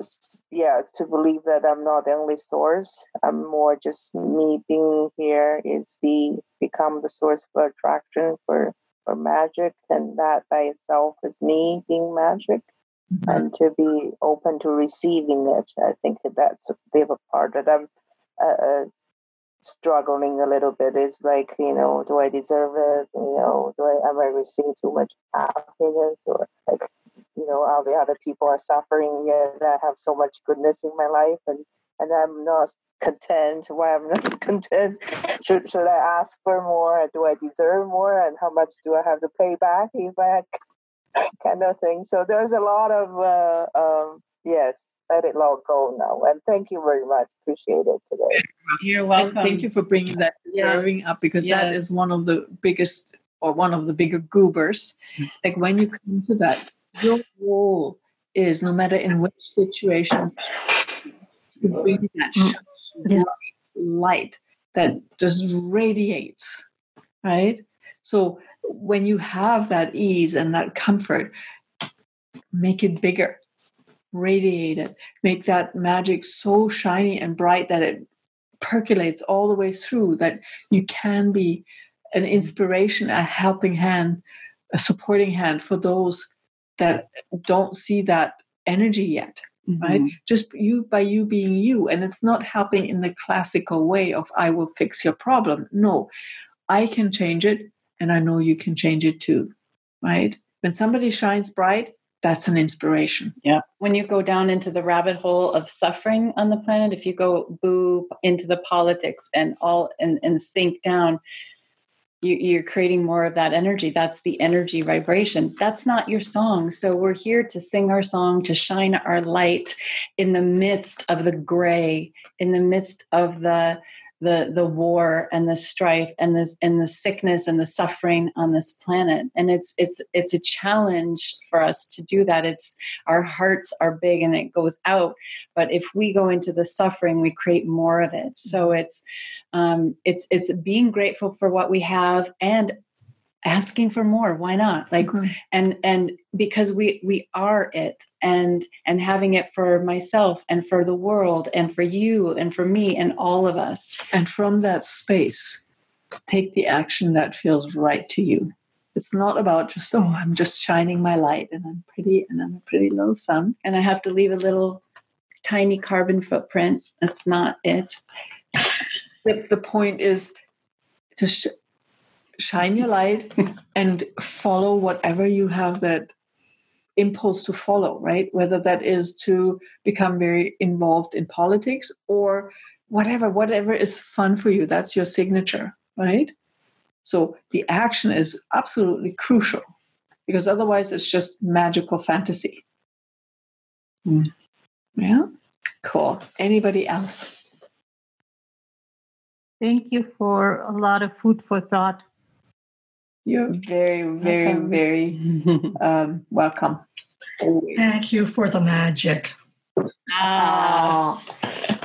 yeah to believe that I'm not the only source. I'm more just me being here is the become the source of attraction for for magic, and that by itself is me being magic. Mm-hmm. And to be open to receiving it, I think that that's the other part that I'm uh, uh, struggling a little bit. is like, you know, do I deserve it? You know, do I am I receiving too much happiness or like you know, all the other people are suffering yet I have so much goodness in my life and and I'm not content. Why I'm not [laughs] content? Should should I ask for more? Do I deserve more? And how much do I have to pay back if I [laughs] kind of thing? So there's a lot of uh, um, yes, let it all go now. And thank you very much. Appreciate it today. You're welcome. And thank you for bringing that deserving up because that Yes. is one of the biggest or one of the bigger goobers. Like when you come to that, your role is no matter in which situation, to bring that Mm. shine, light that just radiates, right? So when you have that ease and that comfort, make it bigger, radiate it, make that magic so shiny and bright that it percolates all the way through, that you can be an inspiration, a helping hand, a supporting hand for those that don't see that energy yet right? Mm-hmm. Just you by you being you and it's not helping in the classical way of i will fix your problem. No i can change it and i know you can change it too right? When somebody shines bright that's an inspiration. Yeah. When you go down into the rabbit hole of suffering on the planet, if you go boo into the politics and all and, and sink down, you, you're creating more of that energy. That's the energy vibration. That's not your song. So we're here to sing our song, to shine our light in the midst of the gray, in the midst of the the the war and the strife and this and the sickness and the suffering on this planet. And it's it's it's a challenge for us to do that. It's our hearts are big and it goes out but if we go into the suffering we create more of it so it's um, it's it's being grateful for what we have and asking for more why not? Like Mhm. and and because we we are it and and having it for myself and for the world and for you and for me and all of us. And from that space take the action that feels right to you. It's not about just oh i'm just shining my light and i'm pretty and i'm a pretty little sun and i have to leave a little tiny carbon footprint. That's not it. [laughs] The, the point is to sh- shine your light [laughs] and follow whatever you have that impulse to follow right? Whether that is to become very involved in politics or whatever whatever is fun for you that's your signature right? So the action is absolutely crucial because otherwise it's just magical fantasy. Mm. yeah? Cool. Anybody else? Thank you for a lot of food for thought. You're very, very, Welcome. very um, welcome. Thank you for the magic. ah.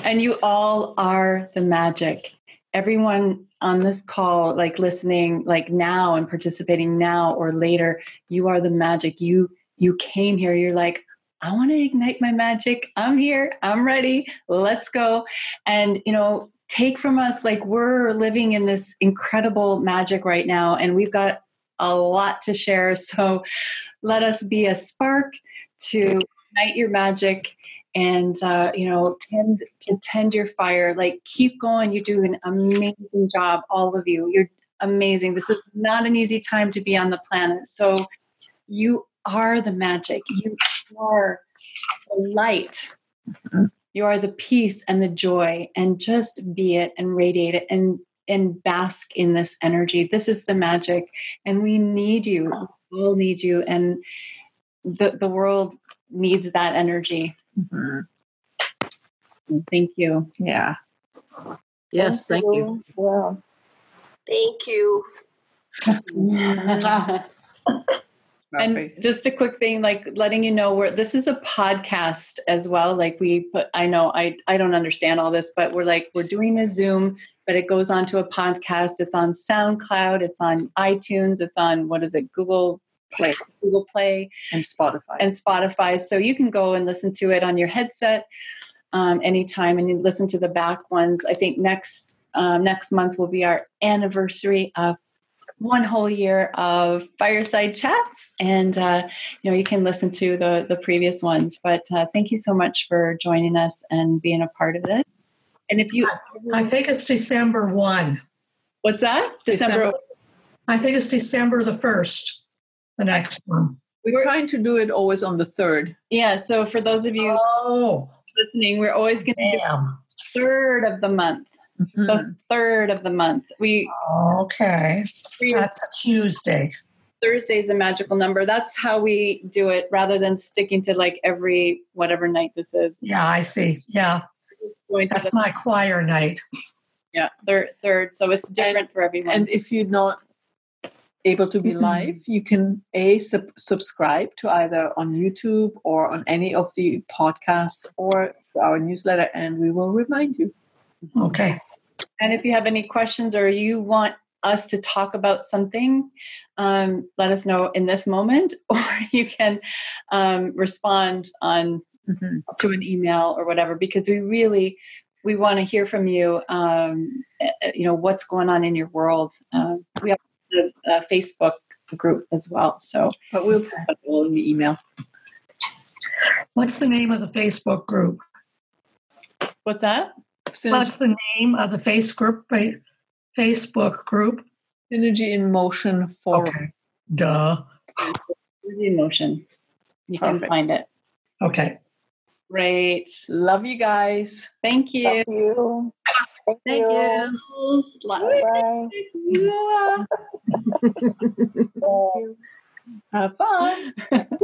and you all are the magic everyone on this call like listening like now and participating now or later you are the magic you you came here you're like i want to ignite my magic i'm here i'm ready let's go and you know take from us like we're living in this incredible magic right now and we've got a lot to share. [laughs] So let us be a spark to ignite your magic and uh, you know tend to tend your fire. Like keep going. You do an amazing job all of you. You're amazing. This is not an easy time to be on the planet. So you are the magic. You are the light you are the peace and the joy and just be it and radiate it and and bask in this energy this is the magic and we need you we all need you and the the world needs that energy Mhm. Thank you. Yeah. Yes, thank, you. Yeah. Thank you. [laughs] [laughs] and just a quick thing, like letting you know where this is a podcast as well. Like we put, I know I I don't understand all this, but we're like we're doing a Zoom, but it goes on to a podcast. It's on SoundCloud. It's on iTunes. It's on what is it? Google Play. [laughs] Google Play. And Spotify. and Spotify. So you can go and listen to it on your headset um, anytime, and you listen to the back ones. I think next um, next month will be our anniversary of one whole year of fireside chats, and uh, you know you can listen to the the previous ones. But uh, thank you so much for joining us and being a part of it. And if you, I think it's December 1. what's that? December. December. I think it's December the 1st, the next one. We're trying to do it always on the third. Yeah. So for those of you Oh, listening, we're always going to do third of the month. Mhm. The third of the month. We Okay. That's a Tuesday. Thursday is a magical number. That's how we do it, rather than sticking to like every whatever night this is. Yeah, I see. Yeah, that's the, my choir night. yeah third third. So it's different for everyone. And if you're not able to be live, you can a sub- subscribe to either on YouTube or on any of the podcasts or to our newsletter, and we will remind you. Okay. And if you have any questions or you want us to talk about something, um, let us know in this moment, [laughs] or you can um, respond on Mhm. to an email or whatever, because we really we want to hear from you. Um, eh, eh, you know what's going on in your world. Um, we have a, a Facebook group as well, so But we'll put that all in the email. What's the name of the Facebook group? what's that? Synergy, What's the name of the face group, fa- Facebook group? Synergy in Motion Forum. Okay. Duh. The Motion. You can find it. Okay. Great. Love you guys. Thank you. Thank you. Thank, Thank you. Bye. Bye. Bye. [laughs] Have fun. [laughs]